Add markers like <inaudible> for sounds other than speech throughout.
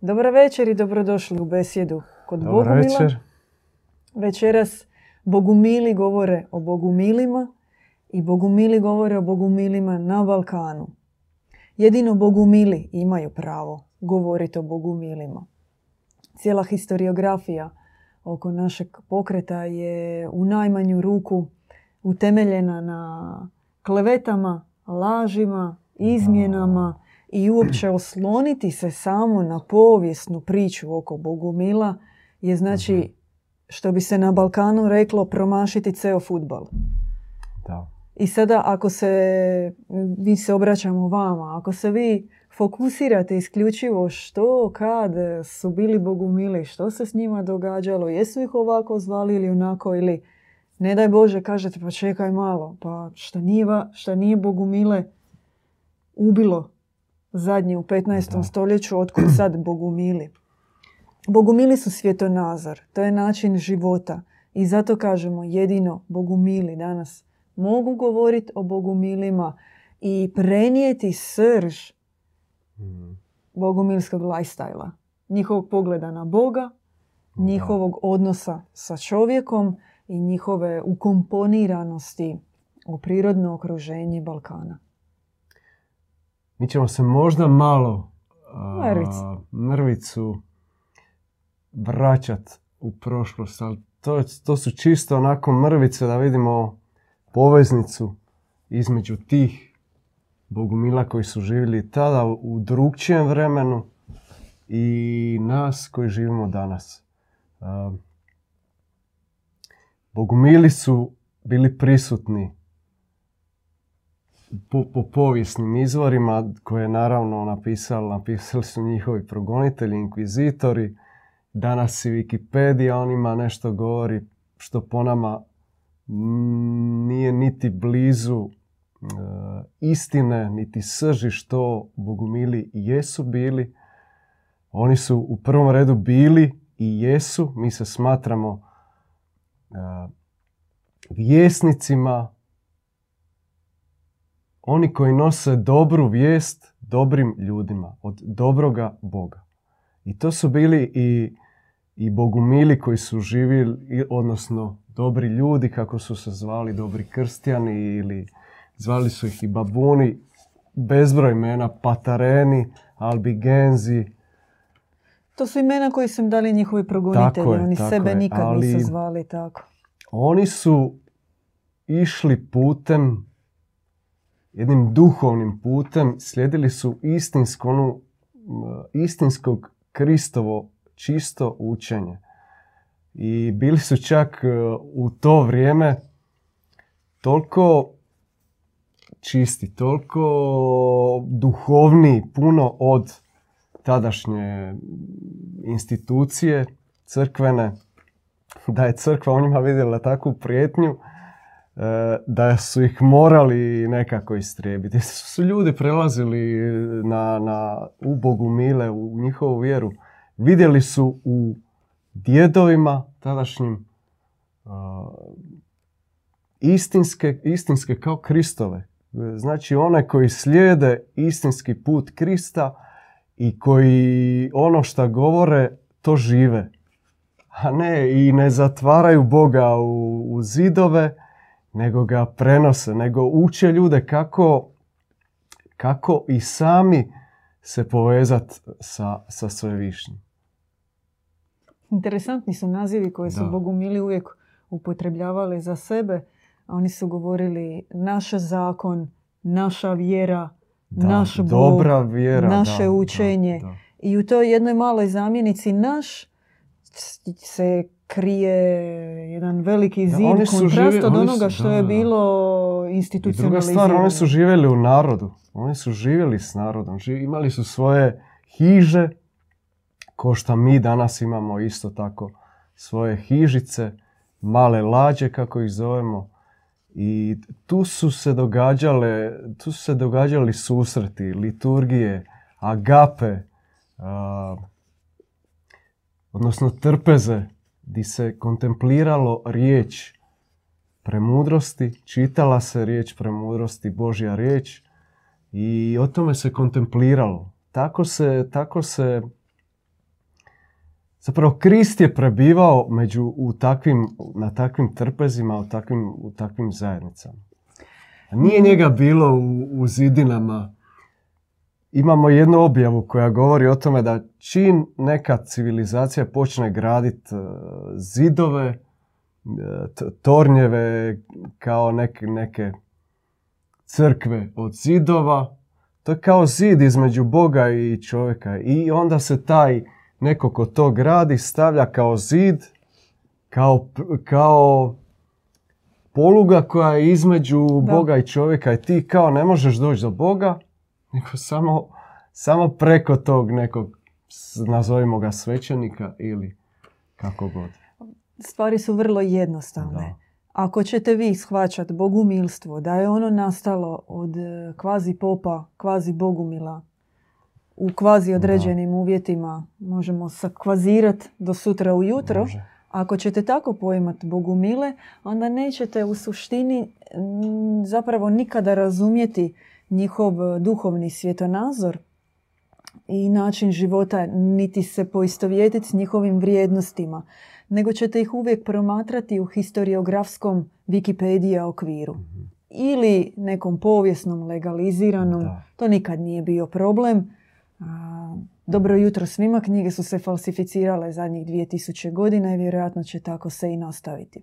Dobar večer i dobrodošli u besjedu kod Dobar Bogumila. večer. Večeras Bogumili govore o Bogumilima i Bogumili govore o Bogumilima na Balkanu. Jedino Bogumili imaju pravo govoriti o Bogumilima. Cijela historiografija oko našeg pokreta je u najmanju ruku utemeljena na klevetama, lažima, izmjenama i uopće <clears throat> osloniti se samo na povijesnu priču oko Bogumila je znači, što bi se na Balkanu reklo, promašiti ceo futbal. Da. I sada ako se, mi se obraćamo vama, ako se vi fokusirate isključivo što, kad su bili bogumili, što se s njima događalo, jesu ih ovako zvali ili onako, ili ne daj Bože kažete pa čekaj malo, pa šta nije, šta nije bogumile ubilo zadnje u 15. Da. stoljeću, otkud sad bogumili. Bogumili su svjetonazor, to je način života i zato kažemo jedino bogumili danas mogu govoriti o bogumilima i prenijeti srž Mm. bogumilskog lifestyla, njihovog pogleda na Boga, njihovog odnosa sa čovjekom i njihove ukomponiranosti u prirodno okruženje Balkana. Mi ćemo se možda malo a, Mrvicu. mrvicu vraćat u prošlost, ali to, to su čisto onako mrvice da vidimo poveznicu između tih bogumila koji su živjeli tada u drugčijem vremenu i nas koji živimo danas. Bogumili su bili prisutni po, po povijesnim izvorima koje je naravno napisali, napisali su njihovi progonitelji, inkvizitori. Danas i Wikipedia o njima nešto govori što po nama nije niti blizu e, istine, niti srži što bogumili jesu bili. Oni su u prvom redu bili i jesu. Mi se smatramo e, vjesnicima oni koji nose dobru vijest dobrim ljudima, od dobroga Boga. I to su bili i, i bogumili koji su živjeli, odnosno dobri ljudi, kako su se zvali, dobri krstjani ili zvali su ih i babuni, bezbroj imena, patareni, albigenzi, To su imena koji su im dali njihovi progonitelji. Tako je, Oni tako sebe je, nikad ali- nisu zvali tako. Oni su išli putem, jednim duhovnim putem, slijedili su istinsko, onu, istinskog Kristovo čisto učenje. I bili su čak e, u to vrijeme toliko čisti, toliko duhovni, puno od tadašnje institucije crkvene, da je crkva u njima vidjela takvu prijetnju da su ih morali nekako istrijebiti. Su su ljudi prelazili na, na, u Bogumile, u njihovu vjeru. Vidjeli su u djedovima tadašnjim a, istinske, istinske kao Kristove. Znači one koji slijede istinski put Krista i koji ono što govore, to žive. A ne, i ne zatvaraju Boga u, u zidove, nego ga prenose, nego uče ljude kako, kako i sami se povezat sa, sa svevišnjim. Interesantni su nazivi koje su Da. bogumili uvijek upotrebljavali za sebe. A Oni su govorili naš zakon, naša vjera, Da, naš Bog, dobra vjera, naše da, učenje. da, da. I u toj jednoj maloj zamjenici naš se krije jedan veliki Da, zid, su kontrast od onoga su- što da, je da. bilo I druga institucionalizirano. stvar, oni su živjeli u narodu. Oni su živjeli s narodom. Ži- imali su svoje hiže, ko što mi danas imamo isto tako svoje hižice, male lađe kako ih zovemo. I tu su se događale, tu su se događali susreti, liturgije, agape, a, odnosno trpeze, di se kontempliralo riječ premudrosti, čitala se riječ premudrosti, Božja riječ i o tome se kontempliralo. Tako se, tako se Zapravo Krist je prebivao među, u takvim, na takvim trpezima, u takvim, u takvim zajednicama. Nije njega bilo u, u zidinama. Imamo jednu objavu koja govori o tome da čim neka civilizacija počne graditi e, zidove, e, tornjeve kao neke, neke crkve od zidova, to je kao zid između Boga i čovjeka. I onda se taj neko ko to gradi stavlja kao zid, kao, kao poluga koja je između Da. Boga i čovjeka i ti kao ne možeš doći do Boga, nego samo, samo preko tog nekog, nazovimo ga svećenika ili kako god. Stvari su vrlo jednostavne. Da. Ako ćete vi shvaćati bogumilstvo, da je ono nastalo od e, kvazi popa, kvazi bogumila, u kvazi određenim uvjetima, možemo sakvazirati do sutra ujutro, Može. ako ćete tako poimati bogumile, onda nećete u suštini mm, zapravo nikada razumjeti njihov e, duhovni svjetonazor i način života, niti se poistovjetiti s njihovim vrijednostima, nego ćete ih uvijek promatrati u historiografskom Wikipedija okviru. Ili nekom povijesnom, legaliziranom. Da. To nikad nije bio problem. A, Dobro jutro svima, knjige su se falsificirale zadnjih 2000 godina i vjerojatno će tako se i nastaviti.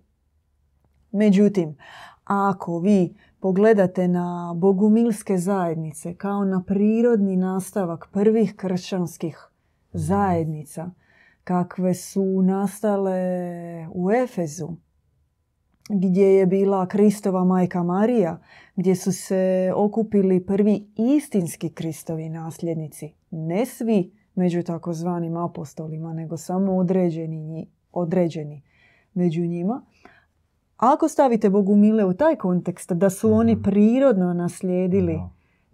Međutim, ako vi pogledate na bogumilske zajednice kao na prirodni nastavak prvih kršćanskih zajednica, kakve su nastale u Efezu, gdje je bila Kristova majka Marija, gdje su se okupili prvi istinski Kristovi nasljednici. Ne svi među takozvanim apostolima, nego samo određeni, određeni među njima. Ako stavite Bogumile u taj kontekst da su oni Mhm. prirodno naslijedili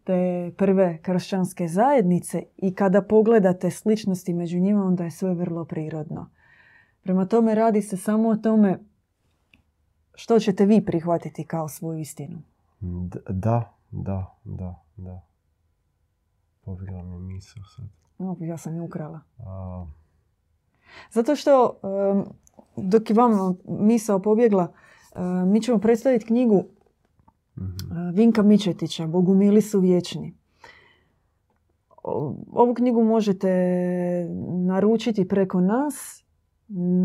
te prve kršćanske zajednice i kada pogledate sličnosti među njima, onda je sve vrlo prirodno. Prema tome radi se samo o tome što ćete vi prihvatiti kao svoju istinu. Da, da, da, da. Pobjegla mi misao sad. No, ja sam je ukrala. A, Zato što dok je vam misao pobjegla, mi ćemo predstaviti knjigu mhm. Vinka Mičetića, Bogumili su vječni. Ovu knjigu možete naručiti preko nas,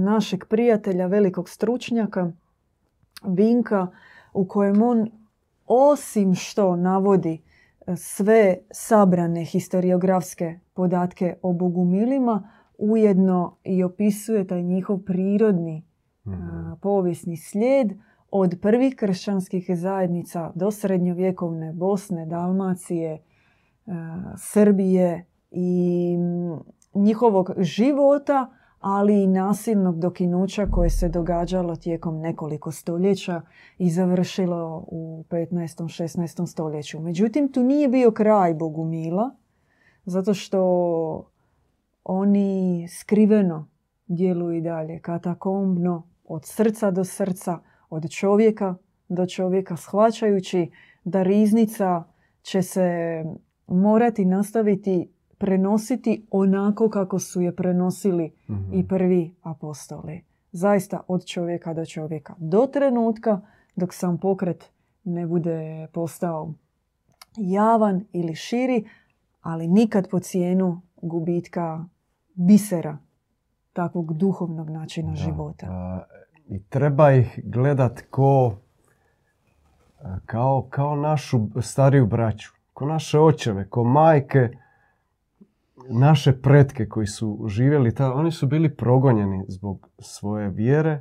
našeg prijatelja, velikog stručnjaka, Vinka, u kojem on osim što navodi e, sve sabrane historiografske podatke o bogumilima, ujedno i opisuje taj njihov prirodni. A, povijesni slijed od prvih kršćanskih zajednica do srednjovjekovne Bosne, Dalmacije, Srbije i mm, njihovog života, ali i nasilnog dokinuća koje se događalo tijekom nekoliko stoljeća i završilo u 15. 16. stoljeću. Međutim, tu nije bio kraj Bogumila, zato što oni skriveno djeluju i dalje, katakombno, od srca do srca, od čovjeka do čovjeka, shvaćajući da riznica će se morati nastaviti prenositi onako kako su je prenosili Mhm. i prvi apostoli. Zaista od čovjeka do čovjeka. Do trenutka dok sam pokret ne bude postao javan ili širi, ali nikad po cijenu gubitka bisera takvog duhovnog načina Da, života. a, I treba ih gledat ko, kao, kao našu stariju braću, ko naše očeve, ko majke, naše pretke koji su živjeli tada, oni su bili progonjeni zbog svoje vjere.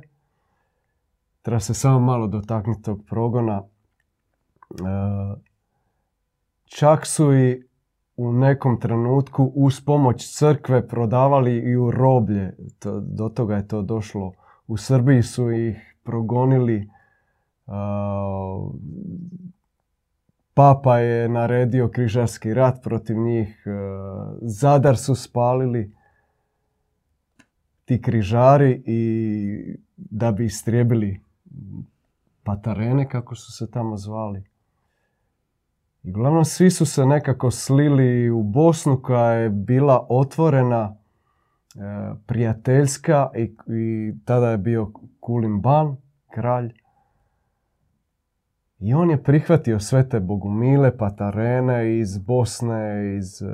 Treba se samo malo dotaknuti tog progona. E, čak su i u nekom trenutku uz pomoć crkve prodavali i u roblje. To, do toga je to došlo. U Srbiji su ih progonili. a, Papa je naredio križarski rat protiv njih. Zadar su spalili ti križari i da bi istrijebili patarene, kako su se tamo zvali. I uglavnom svi su se nekako slili u Bosnu koja je bila otvorena prijateljska i, tada je bio Kulim Ban, kralj. I on je prihvatio sve te bogumile, patarene iz Bosne, iz uh,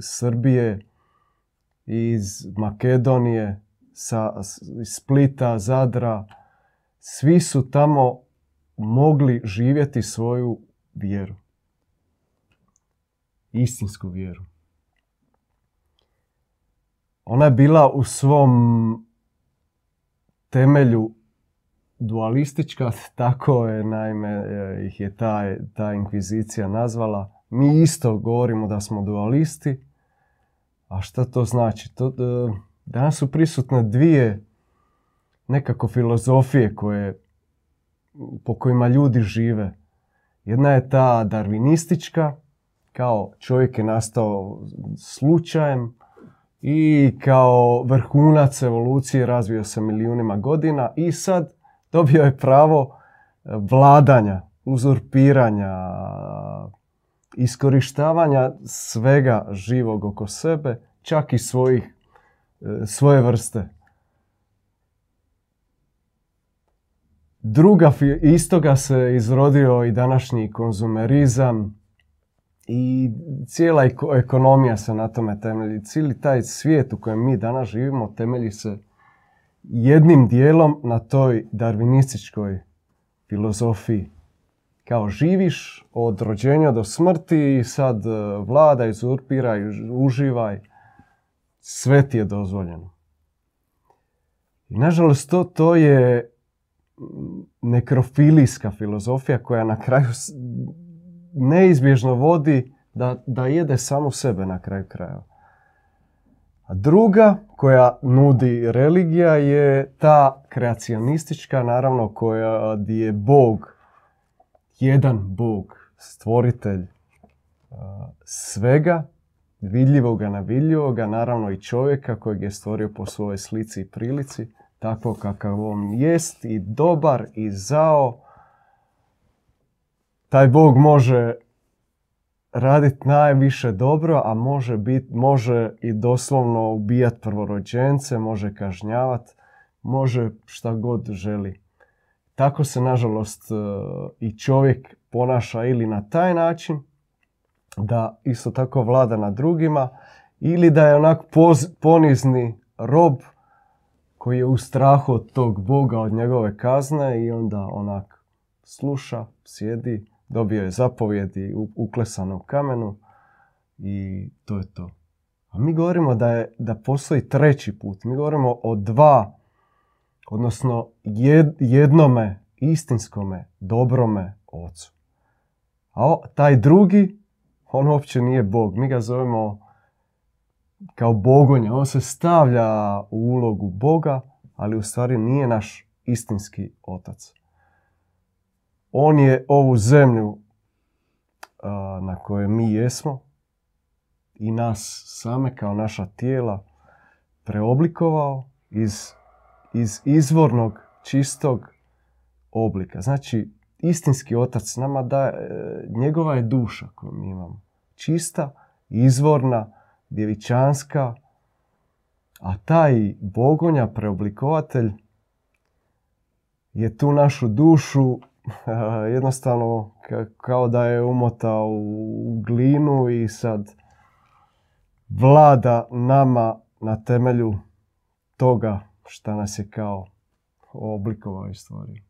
Srbije, iz Makedonije, sa, iz Splita, Zadra. Svi su tamo mogli živjeti svoju vjeru. Istinsku vjeru. Ona je bila u svom temelju dualistička, <laughs> tako je naime ih je ta, ta inkvizicija nazvala. Mi isto govorimo da smo dualisti, a šta to znači? To, e, danas su prisutne dvije nekako filozofije koje, po kojima ljudi žive. Jedna je ta darvinistička, kao čovjek je nastao slučajem i kao vrhunac evolucije razvio se milijunima godina i sad dobio je pravo e, vladanja, uzurpiranja, iskorištavanja svega živog oko sebe, čak i svojih, e, svoje vrste. Druga, istoga se izrodio i današnji konzumerizam i cijela ekonomija se na tome temelji. Cijeli taj svijet u kojem mi danas živimo temelji se jednim dijelom na toj darvinističkoj filozofiji. Kao živiš od rođenja do smrti i sad e, vladaj, uzurpiraj, uživaj. Sve ti je dozvoljeno. I nažalost to je nekrofilijska filozofija koja na kraju neizbježno vodi da, da jede samo sebe na kraju krajeva. A druga koja nudi religija je ta kreacionistička, naravno koja je Bog, jedan Bog, stvoritelj svega, vidljivoga, nevidljivoga, naravno i čovjeka kojeg je stvorio po svojoj slici i prilici, tako kakav on jest i dobar i zao. Taj Bog može raditi najviše dobro, a može, bit, može i doslovno ubijati prvorođence, može kažnjavati, može šta god želi. Tako se, nažalost, e, i čovjek ponaša ili na taj način, da isto tako vlada na drugima, ili da je onak ponizni rob koji je u strahu od tog Boga, od njegove kazne i onda onak sluša, sjedi, dobio je zapovjedi uklesano u kamenu i to je to. A mi govorimo da, je, da postoji treći put. Mi govorimo o dva, odnosno jednome istinskome, dobrome ocu. A taj drugi, on uopće nije Bog. Mi ga zovemo kao bogonja. On se stavlja u ulogu Boga, ali u stvari nije naš istinski otac. On je ovu zemlju na kojoj mi jesmo i nas same kao naša tijela preoblikovao iz, iz izvornog, čistog oblika. Znači, istinski otac nama da, e, njegova je duša koju mi imamo. Čista, izvorna, djevičanska, a taj bogonja, preoblikovatelj, je tu našu dušu <laughs> jednostavno kao da je umotao u glinu i sad vlada nama na temelju toga šta nas je kao oblikovao i stvorio.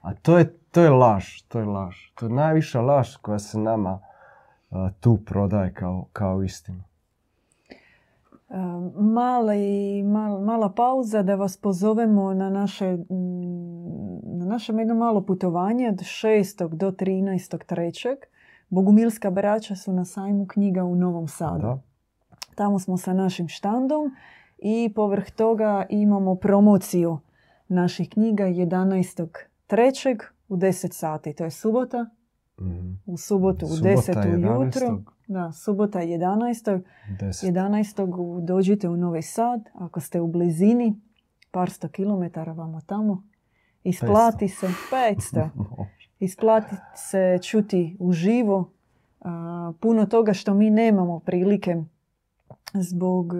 A to je, to je laž, to je laž. To je najviša laž koja se nama tu prodaje kao, kao istina. Mala, i, mala pauza da vas pozovemo na naše na našem jedno malo putovanje od 6. do 13. trećeg. Bogumilska braća su na sajmu knjiga u Novom Sadu. Tamo smo sa našim štandom i povrh toga imamo promociju naših knjiga 11. trećeg u 10 sati. To je subota. Mhm. U subotu u 10. ujutro. Da, subota 11. 10. 11. dođite u Novi Sad. Ako ste u blizini, par sto kilometara vamo tamo, Isplati se 500. <laughs> Isplati se čuti uživo. Puno toga što mi nemamo prilike zbog e,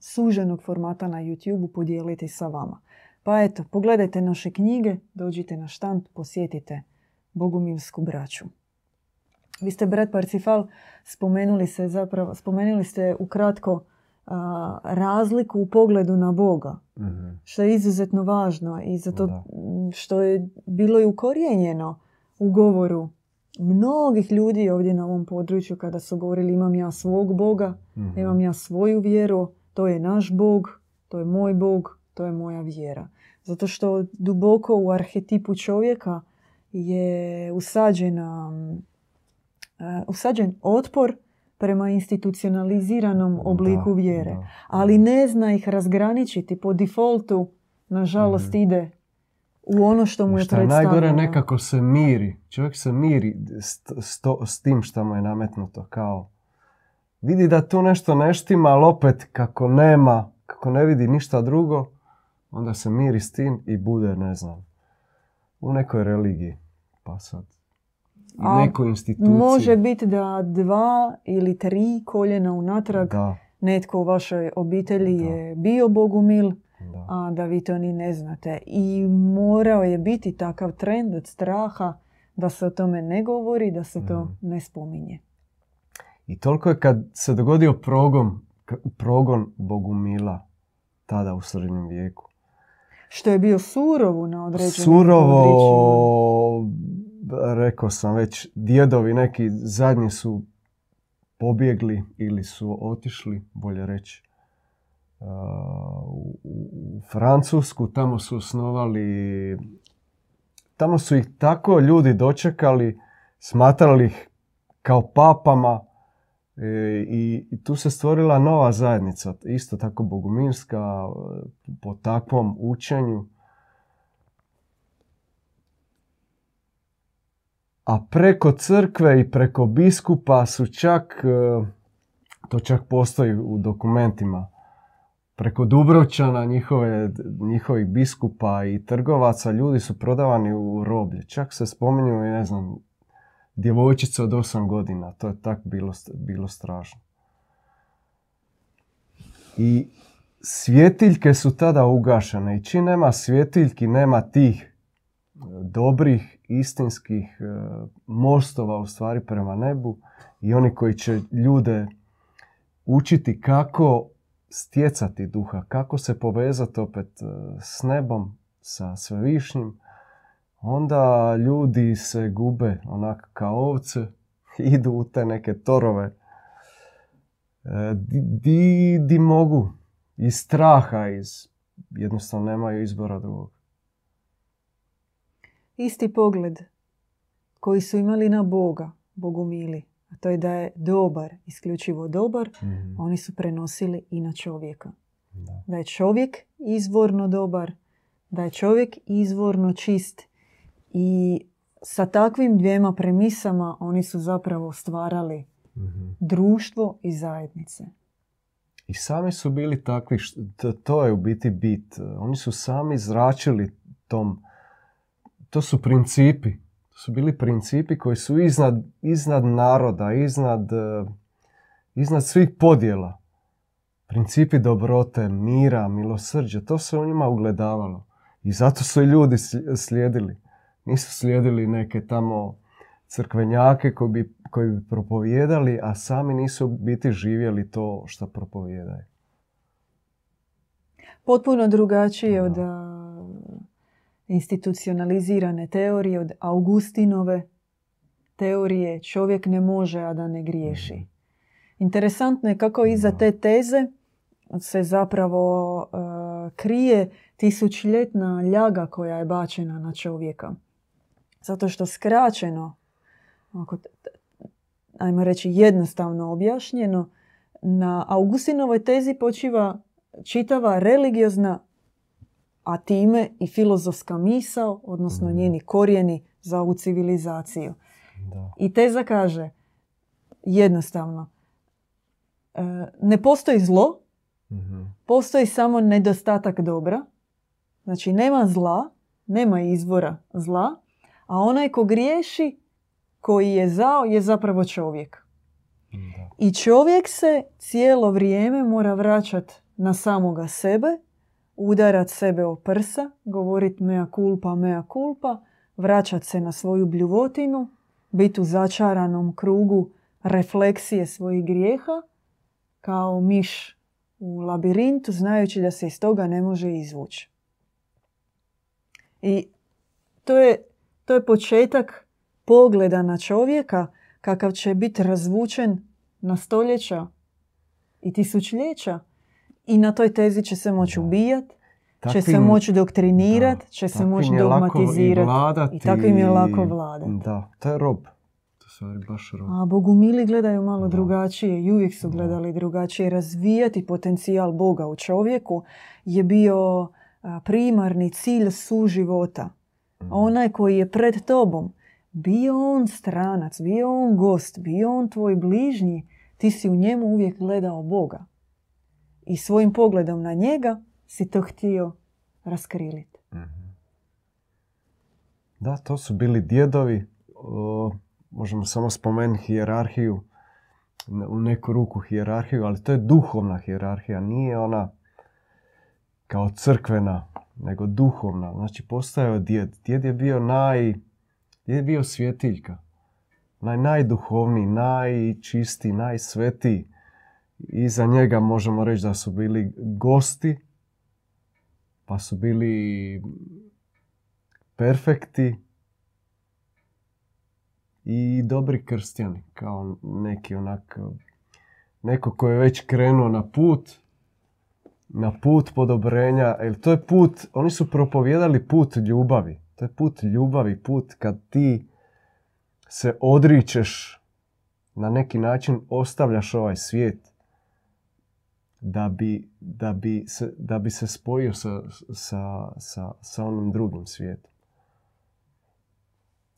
suženog formata na YouTube podijeliti sa vama. Pa eto, pogledajte naše knjige, dođite na štand, posjetite Bogumilsku braću. Vi ste, brat Parcifal, spomenuli, se zapravo, spomenuli ste ukratko a, razliku u pogledu na Boga. Mhm. Što je izuzetno važno i zato Da. što je bilo i ukorijenjeno u govoru mnogih ljudi ovdje na ovom području kada su govorili imam ja svog Boga, Mhm. imam ja svoju vjeru, to je naš Bog, to je moj Bog, to je moja vjera. Zato što duboko u arhetipu čovjeka je usađena, usađen otpor prema institucionaliziranom obliku Da, vjere. da. Ali ne zna ih razgraničiti. Po defaultu, nažalost, ide u ono što mu je Šta predstavljeno. najgore, nekako se miri. Čovjek se miri s, s to- s tim što mu je nametnuto. Kao, vidi da tu nešto ne štima, ali opet kako nema, kako ne vidi ništa drugo, onda se miri s tim i bude, ne znam, u nekoj religiji. Pa sad, A nekoj instituciji. Može biti da dva ili tri koljena unatrag Da, netko u vašoj obitelji Da. je bio bogumil, da. a da vi to ni ne znate. I morao je biti takav trend od straha da se o tome ne govori, da se to Mhm. ne spominje. I toliko je kad se dogodio progon, progon Bogumila tada u srednjem vijeku. Što je bio surovo na određenom. Surovo, rekao sam već, djedovi neki zadnji su pobjegli ili su otišli, bolje reći, u, Francusku. Tamo su osnovali, tamo su ih tako ljudi dočekali, smatrali ih kao papama e, i, i tu se stvorila nova zajednica, isto tako bogumilska, e, po takvom učenju. A preko crkve i preko biskupa su čak, e, to čak postoji u dokumentima, preko Dubrovčana, njihove, njihovih biskupa i trgovaca, ljudi su prodavani u roblje. Čak se spominju ne znam, djevojčica od 8 godina. To je tak bilo, bilo strašno. I svjetiljke su tada ugašene. I čim nema svjetiljki, nema tih e, dobrih, istinskih e, mostova u stvari prema nebu i oni koji će ljude učiti kako stjecati duha, kako se povezati opet e, s nebom, sa svevišnjim, onda ljudi se gube onak kao ovce, <laughs> idu u te neke torove e, di, di, di mogu iz straha, iz, jednostavno nemaju izbora drugog. Isti pogled koji su imali na Boga, Bogumili, a to je da je dobar, isključivo dobar, Mhm. oni su prenosili i na čovjeka. Da. Da je čovjek izvorno dobar, da je čovjek izvorno čist i sa takvim dvijema premisama oni su zapravo stvarali Mhm. društvo i zajednice. I sami su bili takvi, to je u biti bit. Oni su sami zračili tom, to su principi. To su bili principi koji su iznad, iznad naroda, iznad, eh, iznad svih podjela. Principi dobrote, mira, milosrđa, to se u njima ugledavalo. I zato su i ljudi sli- slijedili. Nisu slijedili neke tamo crkvenjake koji bi, koji bi propovijedali, a sami nisu biti živjeli to što propovijedaju. Potpuno drugačije Da. od institucionalizirane teorije, od Augustinove teorije čovjek ne može, a da ne griješi. Interesantno je kako iza Da. te teze se zapravo a, krije tisućljetna ljaga koja je bačena na čovjeka. Zato što skraćeno, ako, ajmo reći jednostavno objašnjeno, na Augustinovoj tezi počiva čitava religiozna, a time i filozofska misao, odnosno Mhm. njeni korijeni za ovu civilizaciju. Da. I teza kaže jednostavno, e, ne postoji zlo, Mhm. postoji samo nedostatak dobra. Znači nema zla, nema izvora zla, a onaj ko griješi, koji je zao, je zapravo čovjek. Da. I čovjek se cijelo vrijeme mora vraćati na samoga sebe, udarat sebe o prsa, govorit mea kulpa, mea kulpa, vraćat se na svoju bljuvotinu, biti u začaranom krugu refleksije svojih grijeha, kao miš u labirintu, znajući da se iz toga ne može izvući. I to je, to je početak pogleda na čovjeka kakav će biti razvučen na stoljeća i tisućljeća i na toj tezi će se moći ubijat, će se moći doktrinirat, će se moći dogmatizirati. I takvim je lako vladati. Da, to je rob. To baš rob. A bogumili gledaju malo drugačije i uvijek su gledali drugačije. Razvijati potencijal Boga u čovjeku je bio primarni cilj suživota. Mm. Onaj koji je pred tobom, bio on stranac, bio on gost, bio on tvoj bližnji, ti si u njemu uvijek gledao Boga. I svojim pogledom na njega si to htio raskriliti. Mhm. Da, to su bili djedovi. možemo samo spomenuti hijerarhiju. U neku ruku hijerarhiju, ali to je duhovna hijerarhija. Nije ona kao crkvena, nego duhovna. Znači, postajao djed. Djed je bio naj... Djed je bio svjetiljka. Naj, najduhovniji, najčistiji, najsvetiji. Iza njega možemo reći da su bili gosti, pa su bili perfekti i dobri krstjani, kao neki onak, neko ko je već krenuo na put, na put podobrenja, jer to je put, oni su propovjedali put ljubavi, to je put ljubavi, put kad ti se odričeš, na neki način ostavljaš ovaj svijet da bi, da bi, se, da bi se spojio sa, sa, sa, sa onim drugim svijetom.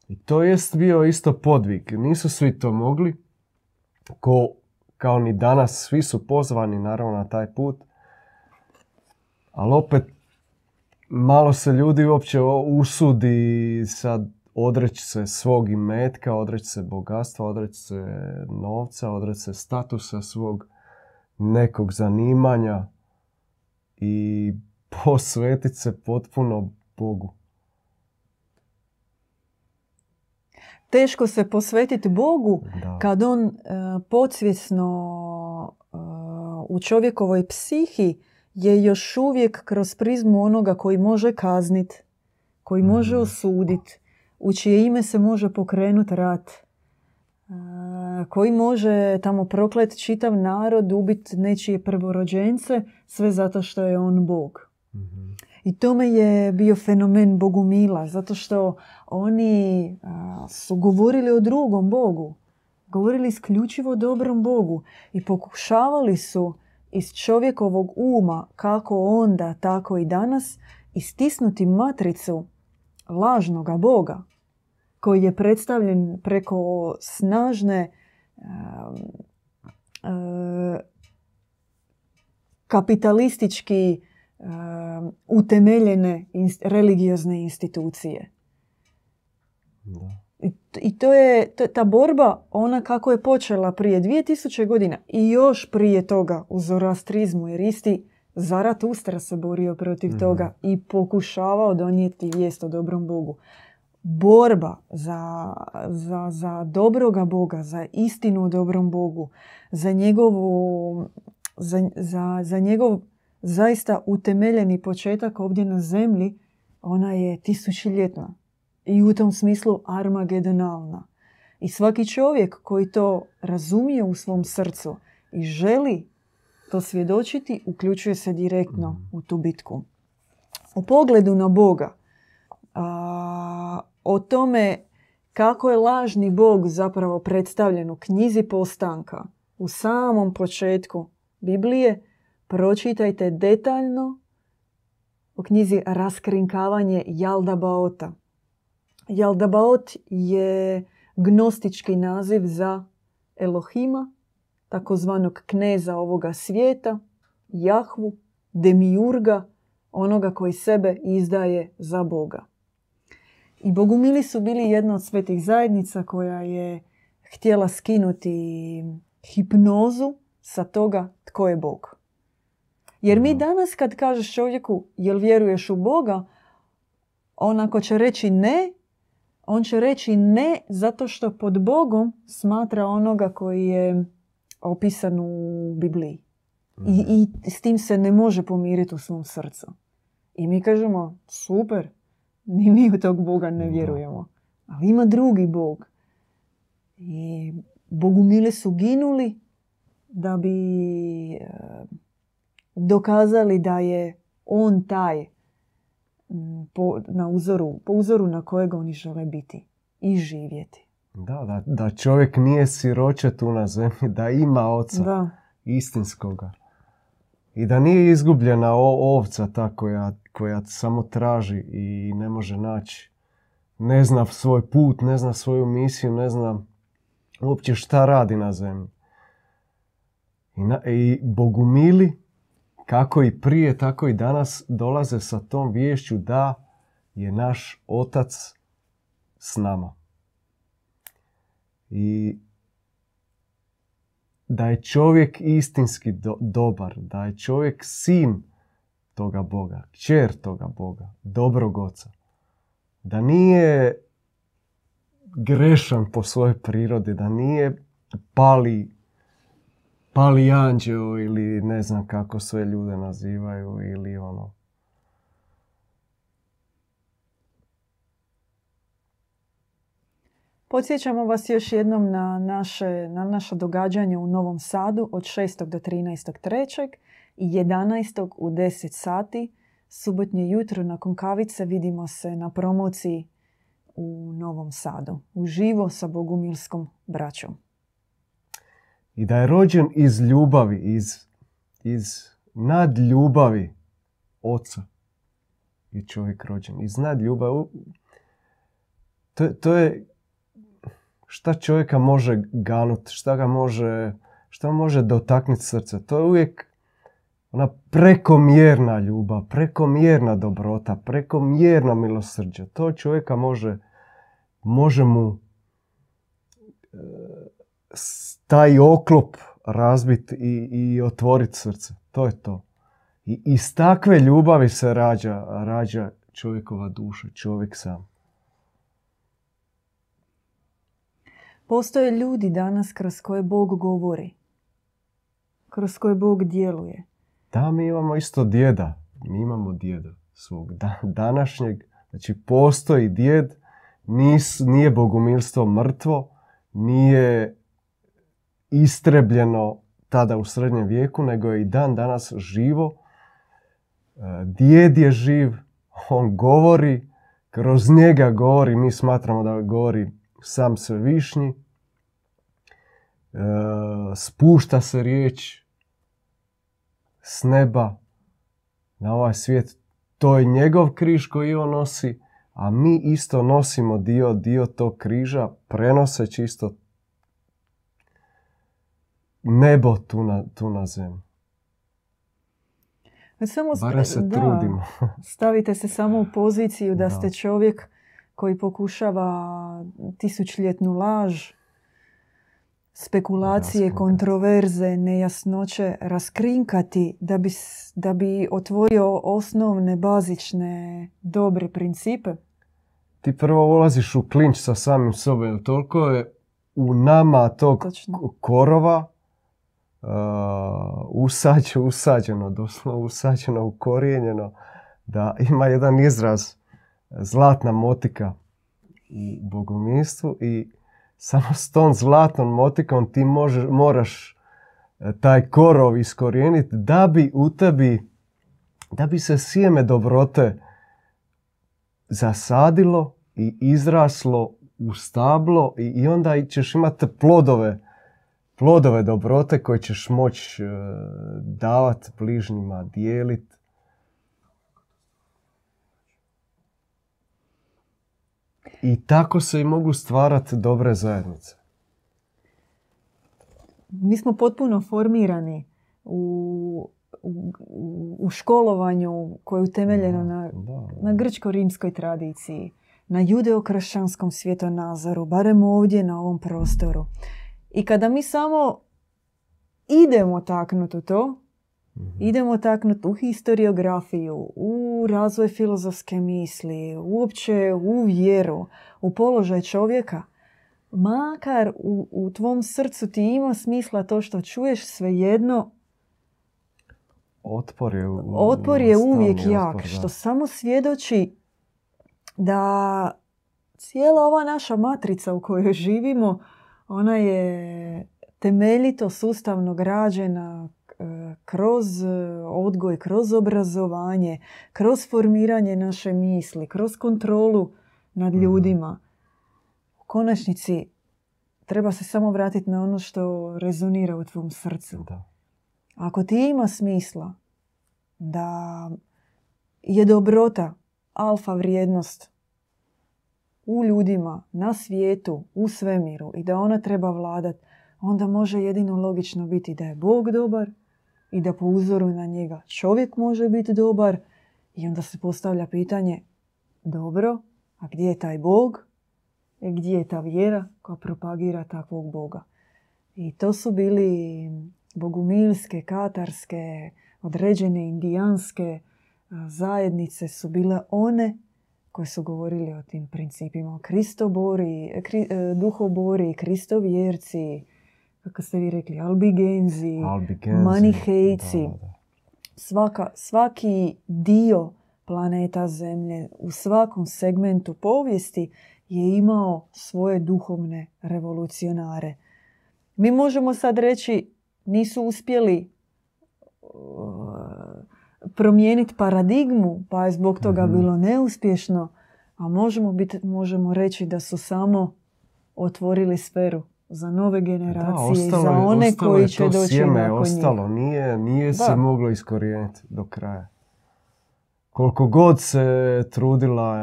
I to jest bio isto podvig. Nisu svi to mogli. Ko, kao ni danas, svi su pozvani naravno na taj put. Ali opet malo se ljudi uopće usudi sad odreći se svog imetka, odreći se bogatstva, odreći se novca, odreći se statusa svog nekog zanimanja i posvetiti se potpuno Bogu. Teško se posvetiti Bogu kad on uh, podsvjesno uh, u čovjekovoj psihi je još uvijek kroz prizmu onoga koji može kazniti, koji može mhm. osuditi, u čije ime se može pokrenuti rat, koji može tamo proklet čitav narod, ubiti nečije prvorođence, sve zato što je on Bog. mm I tome je bio fenomen Bogumila, zato što oni su govorili o drugom Bogu. Govorili isključivo o dobrom Bogu i pokušavali su iz čovjekovog uma, kako onda, tako i danas, istisnuti matricu lažnoga Boga, koji je predstavljen preko snažne kapitalistički utemeljene religiozne institucije. I to je ta borba, ona kako je počela prije 2000 godina i još prije toga u zorastrizmu, jer isti Zarat Ustra se borio protiv mhm. toga i pokušavao donijeti vijest o dobrom Bogu borba za, za, za dobroga Boga, za istinu o dobrom Bogu, za njegovu, za, za, za njegov zaista utemeljeni početak ovdje na zemlji, ona je tisućljetna i u tom smislu armagedonalna. I svaki čovjek koji to razumije u svom srcu i želi to svjedočiti, uključuje se direktno u tu bitku. U pogledu na Boga, a, o tome kako je lažni Bog zapravo predstavljen u knjizi postanka u samom početku Biblije, pročitajte detaljno u knjizi Raskrinkavanje Jaldabaota. Jaldabaot je gnostički naziv za Elohima, takozvanog kneza ovoga svijeta, Jahvu, Demiurga, onoga koji sebe izdaje za Boga. I Bogumili su bili jedna od svetih zajednica koja je htjela skinuti hipnozu sa toga tko je Bog. Jer mi Da. danas kad kažeš čovjeku jel vjeruješ u Boga, on ako će reći ne, on će reći ne zato što pod Bogom smatra onoga koji je opisan u Bibliji. I, I s tim se ne može pomiriti u svom srcu. I mi kažemo, super, <laughs> ni mi u tog Boga ne vjerujemo. Ali ima drugi Bog. I Bogumili su ginuli da bi e, dokazali da je on taj m, po, na uzoru, po uzoru na kojeg oni žele biti i živjeti. Da, da, da čovjek nije siroče tu na zemlji, da ima oca Da. istinskoga. I da nije izgubljena o- ovca ta koja, koja samo traži i ne može naći. Ne zna svoj put, ne zna svoju misiju, ne zna uopće šta radi na zemlji. I, na, i bogumili, kako i prije, tako i danas, dolaze sa tom viješću da je naš otac s nama. I da je čovjek istinski do- dobar, da je čovjek sin toga Boga, kćer toga Boga, dobrog oca. Da nije grešan po svojoj prirodi, da nije pali, pali anđeo ili ne znam kako sve ljude nazivaju ili ono. Podsjećamo vas još jednom na naše, na naša događanja u Novom Sadu od 6. do 13.3. i 11. u 10 sati. Subotnje jutro nakon kavice vidimo se na promociji u Novom Sadu. Uživo sa Bogumilskom braćom. I da je rođen iz ljubavi, iz, iz nadljubavi oca. Je čovjek rođen. Iz nadljubavi. To, to je šta čovjeka može ganut, šta ga može, šta može dotaknuti srce. To je uvijek ona prekomjerna ljubav, prekomjerna dobrota, prekomjerno milosrđe. To čovjeka može, može mu e, taj oklop razbiti i, i otvoriti srce. To je to. I iz takve ljubavi se rađa, rađa čovjekova duša, čovjek sam. Postoje ljudi danas kroz koje Bog govori. Kroz koje Bog djeluje. Da, mi imamo isto djeda. Mi imamo djeda svog da, današnjeg. Znači, postoji djed, nis, nije bogumilstvo mrtvo, nije istrebljeno tada u srednjem vijeku, nego je i dan danas živo. E, Djed je živ, on govori, kroz njega govori, mi smatramo da govori sam svevišnji. E, Spušta se riječ s neba na ovaj svijet. To je njegov križ koji on nosi, a mi isto nosimo dio, dio tog križa, prenoseći isto nebo tu na, tu na zemlji. Samo st- se da, trudimo. <laughs> Stavite se samo u poziciju da Da. ste čovjek koji pokušava tisućljetnu laž, spekulacije, kontroverze, nejasnoće raskrinkati da bi, da bi otvorio osnovne, bazične, dobre principe. Ti prvo ulaziš u klinč sa samim sobom, jer toliko je u nama tog Točno. korova uh, usađe, usađeno, doslovno usađeno, ukorijenjeno, da ima jedan izraz zlatna motika u bogomilstvu i samo s tom zlatnom motikom ti može, moraš e, taj korov iskorijeniti da bi u tebi, da bi se sjeme dobrote zasadilo i izraslo u stablo i, i onda ćeš imati plodove, plodove dobrote koje ćeš moći e, davati bližnjima, dijeliti. I tako se i mogu stvarati dobre zajednice. Mi smo potpuno formirani u, u, u školovanju koje je utemeljeno na Da, na grčko-rimskoj tradiciji, na judeokršćanskom svjetonazoru, barem ovdje na ovom prostoru. I kada mi samo idemo taknuti u to, Mhm. idemo taknuti u historiografiju, u razvoj filozofske misli, uopće u vjeru, u položaj čovjeka, makar u, u tvom srcu ti ima smisla to što čuješ svejedno, Otpor je, u- otpor je uvijek otpor, jak, da. što samo svjedoči da cijela ova naša matrica u kojoj živimo, ona je temeljito sustavno građena kroz e, odgoj, kroz obrazovanje, kroz formiranje naše misli, kroz kontrolu nad Mhm. ljudima. U konačnici treba se samo vratiti na ono što rezonira u tvom srcu. Da. Ako ti ima smisla da je dobrota alfa vrijednost u ljudima, na svijetu, u svemiru i da ona treba vladat, onda može jedino logično biti da je Bog dobar i da po uzoru na njega čovjek može biti dobar i onda se postavlja pitanje dobro, a gdje je taj Bog i gdje je ta vjera koja propagira takvog Boga. I to su bili bogumilske, katarske, određene indijanske a, zajednice su bile one koje su govorili o tim principima. Kristobori, e, kri, e, duhobori, kristovjerci, kako ste vi rekli, albigenzi, Albigenzi. manihejci. Svaka, svaki dio planeta Zemlje u svakom segmentu povijesti je imao svoje duhovne revolucionare. Mi možemo sad reći nisu uspjeli uh, promijeniti paradigmu, pa je zbog toga Mhm. bilo neuspješno, a možemo, biti, možemo reći da su samo otvorili sferu za nove generacije i za one ostalo koji je će to doći sjeme je nakon ostalo. njih. Nije, nije se Da. moglo iskorijeniti do kraja. Koliko god se trudila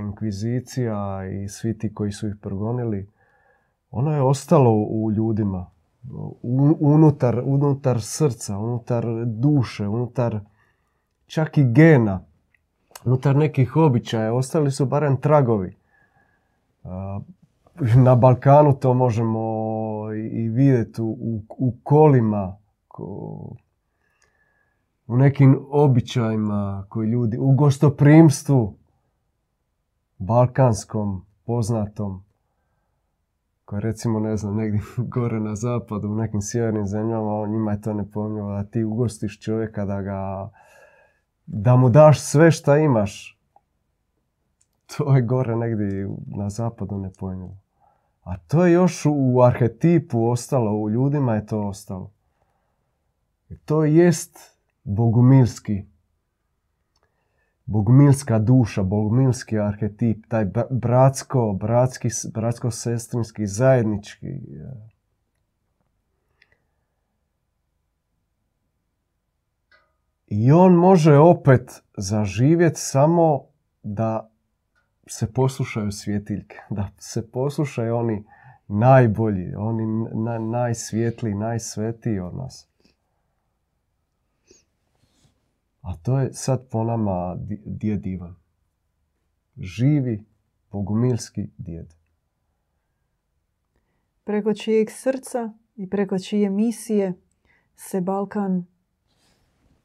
inkvizicija i svi ti koji su ih progonili, ono je ostalo u ljudima. U- unutar, unutar srca, unutar duše, unutar čak i gena, unutar nekih običaja. Ostali su barem tragovi. Na Balkanu to možemo i vidjeti u, u, kolima, ko- u nekim običajima koji ljudi, u gostoprimstvu balkanskom, poznatom, koje recimo, ne znam, negdje <laughs> gore na zapadu, u nekim sjevernim zemljama, njima je to nepojmljivo da ti ugostiš čovjeka, da ga, da mu daš sve šta imaš. To je gore negdje na zapadu nepojmljivo. A to je još u arhetipu ostalo, u ljudima je to ostalo. To jest bogumilski, bogumilska duša, bogumilski arhetip, taj bra- bratsko, bratski, bratsko-sestrinski, zajednički. I on može opet zaživjeti samo da se poslušaju svjetiljke, da se poslušaju oni najbolji, oni na, najsvjetliji, najsvetiji od nas. A to je sad po nama djed Ivan. Živi bogumilski djed. preko čijeg srca i preko čije misije se Balkan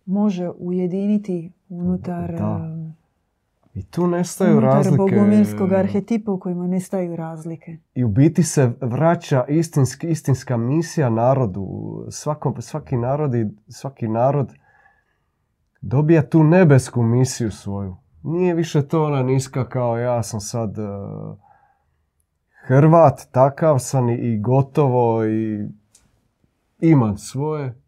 može ujediniti unutar, Da. I tu nestaju unutar razlike. bogumilskog arhetipa u kojima nestaju razlike. I u biti se vraća istinski, istinska misija narodu. Svako, svaki, narod i, svaki narod dobija tu nebesku misiju svoju. Nije više to ona niska kao ja sam sad eh, Hrvat, takav sam i, i gotovo i imam svoje.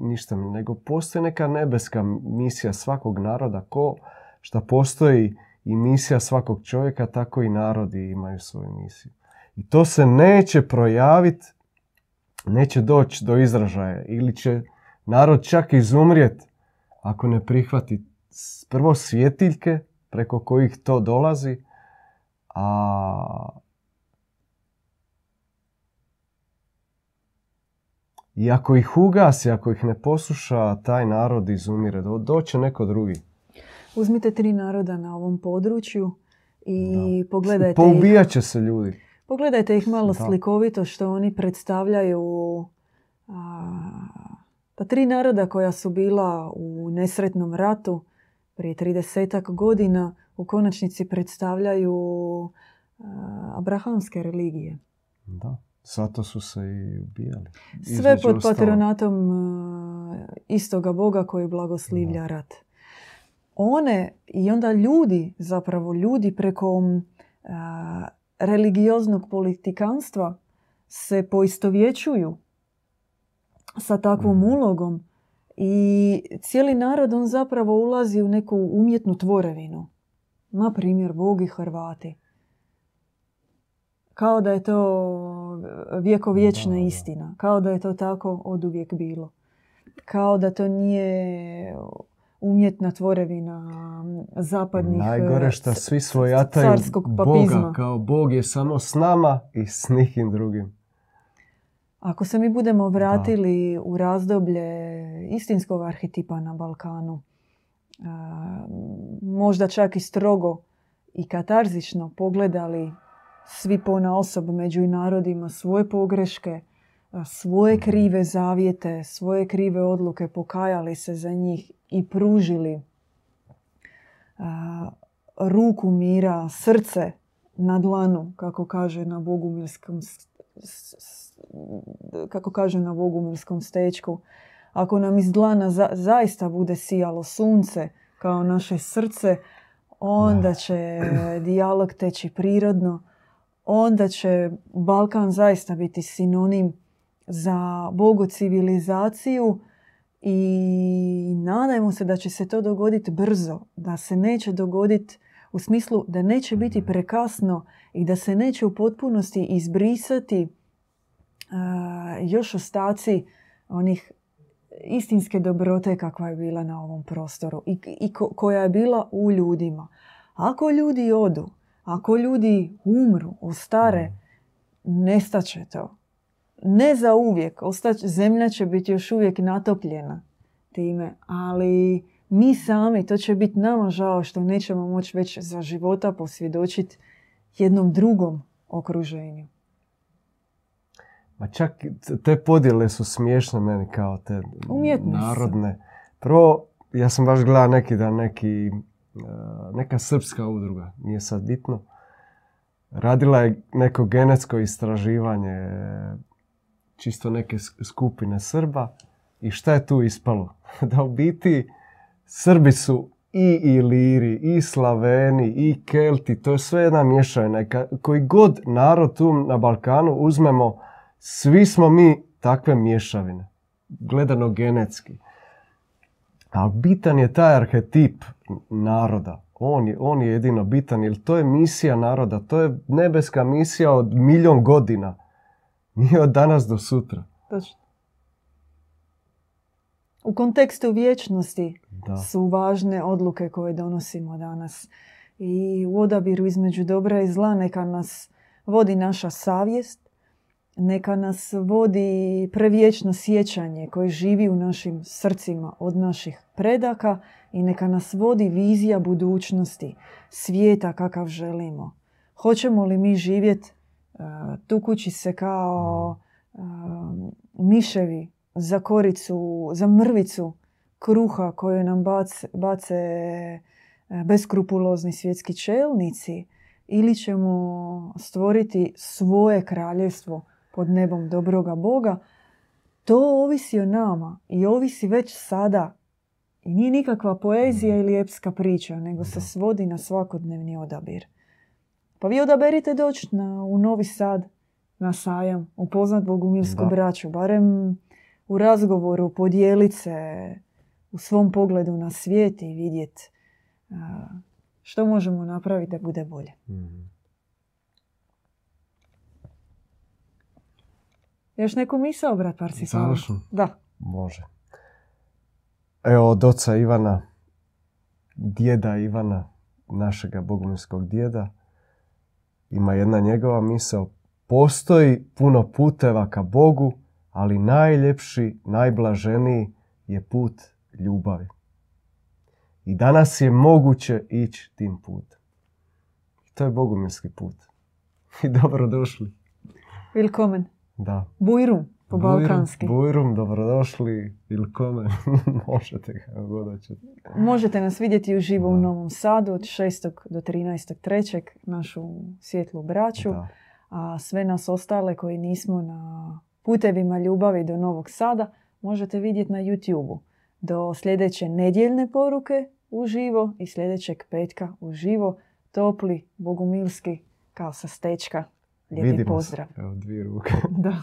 Ništa nego postoji neka nebeska misija svakog naroda, ko šta postoji i misija svakog čovjeka, tako i narodi imaju svoju misiju. I to se neće projaviti, neće doći do izražaja ili će narod čak izumrijet ako ne prihvati prvo svjetiljke preko kojih to dolazi, a i ako ih ugasi, ako ih ne posluša, taj narod izumire. Do- Doće neko drugi. Uzmite tri naroda na ovom području i pogledajte ih. Poubijat će se ljudi. Pogledajte ih malo Da. slikovito što oni predstavljaju ta tri naroda koja su bila u nesretnom ratu prije 30 godina u konačnici predstavljaju abrahamske religije. Da, zato su se i ubijali. Sve pod patronatom istoga Boga koji blagoslivlja rat. One i onda ljudi, zapravo ljudi preko religioznog politikanstva se poistovjećuju sa takvom mhm. ulogom i cijeli narod on zapravo ulazi u neku umjetnu tvorevinu. Na primjer, Bog i Hrvati. Kao da je to vjekovječna istina. Kao da je to tako od uvijek bilo. Kao da to nije umjetna tvorevina zapadnih Najgore što svi svojataju Boga kao Bog je samo s nama i s nikim drugim. Ako se mi budemo vratili u razdoblje istinskog arhetipa na Balkanu, možda čak i strogo i katarzično pogledali svi pona osob među narodima svoje pogreške, svoje mhm. krive zavijete, svoje krive odluke, pokajali se za njih i pružili ruku mira, srce na dlanu, kako kaže na bogumilskom kako kaže na bogumilskom stečku. Ako nam iz dlana zaista bude sijalo sunce kao naše srce, onda će dijalog teći prirodno, onda će Balkan zaista biti sinonim za bogu civilizaciju i nadajmo se da će se to dogoditi brzo, da se neće dogoditi u smislu da neće biti prekasno i da se neće u potpunosti izbrisati još ostaci onih istinske dobrote kakva je bila na ovom prostoru i, i koja je bila u ljudima. Ako ljudi odu, ako ljudi umru, ostare, nestaće to ne za uvijek. Ostać, zemlja će biti još uvijek natopljena time, ali mi sami, to će biti nama žao što nećemo moći već za života posvjedočiti jednom drugom okruženju. Ma čak te podjele su smiješne meni kao te narodne. Prvo, ja sam baš gledao neki dan neki, neka srpska udruga, nije sad bitno. Radila je neko genetsko istraživanje čisto neke skupine Srba. I šta je tu ispalo? <laughs> da u biti Srbi su i Iliri, i Slaveni, i Kelti, to je sve jedna mješajna. Koji god narod tu na Balkanu uzmemo, svi smo mi takve mješavine, gledano genetski. Ali bitan je taj arhetip naroda. On je, on je jedino bitan, jer to je misija naroda, to je nebeska misija od milion godina. Nije od danas do sutra. Točno. U kontekstu vječnosti su važne odluke koje donosimo danas. I u odabiru između dobra i zla neka nas vodi naša savjest, neka nas vodi prevječno sjećanje koje živi u našim srcima od naših predaka i neka nas vodi vizija budućnosti, svijeta kakav želimo. Hoćemo li mi živjeti tukući se kao miševi za koricu, za mrvicu kruha koju nam bace, bace beskrupulozni svjetski čelnici ili ćemo stvoriti svoje kraljevstvo pod nebom dobroga Boga, to ovisi o nama i ovisi već sada. I nije nikakva poezija ili epska priča, nego se svodi na svakodnevni odabir. Pa vi odaberite doći na, u Novi Sad na sajam, upoznat Bogumirsku braću, barem u razgovoru podijeliti se u svom pogledu na svijet i vidjeti što možemo napraviti da bude bolje. mm Još neku misao, brat Parsifal? Da. Može. Evo od oca Ivana, djeda Ivana, našega bogumirskog djeda, ima jedna njegova misao. Postoji puno puteva ka Bogu, ali najljepši, najblaženiji je put ljubavi. I danas je moguće ići tim putem. To je bogumirski put. <laughs> I dobro došli. Willkommen. Da. Bujrum. Po balkanski. Bujrum, dobrodošli ili kome <laughs> možete kako god hoćete. Možete nas vidjeti uživo u Da. Novom Sadu od 6. do 13. trećeg, našu svjetlu braću. Da. A sve nas ostale koji nismo na putevima ljubavi do Novog Sada možete vidjeti na YouTube-u. Do sljedeće nedjeljne poruke uživo i sljedećeg petka uživo. Topli, bogumilski, kao sa stečka. Lijepi Vidimo se. pozdrav. Evo, dvije ruke. <laughs> <laughs> Da.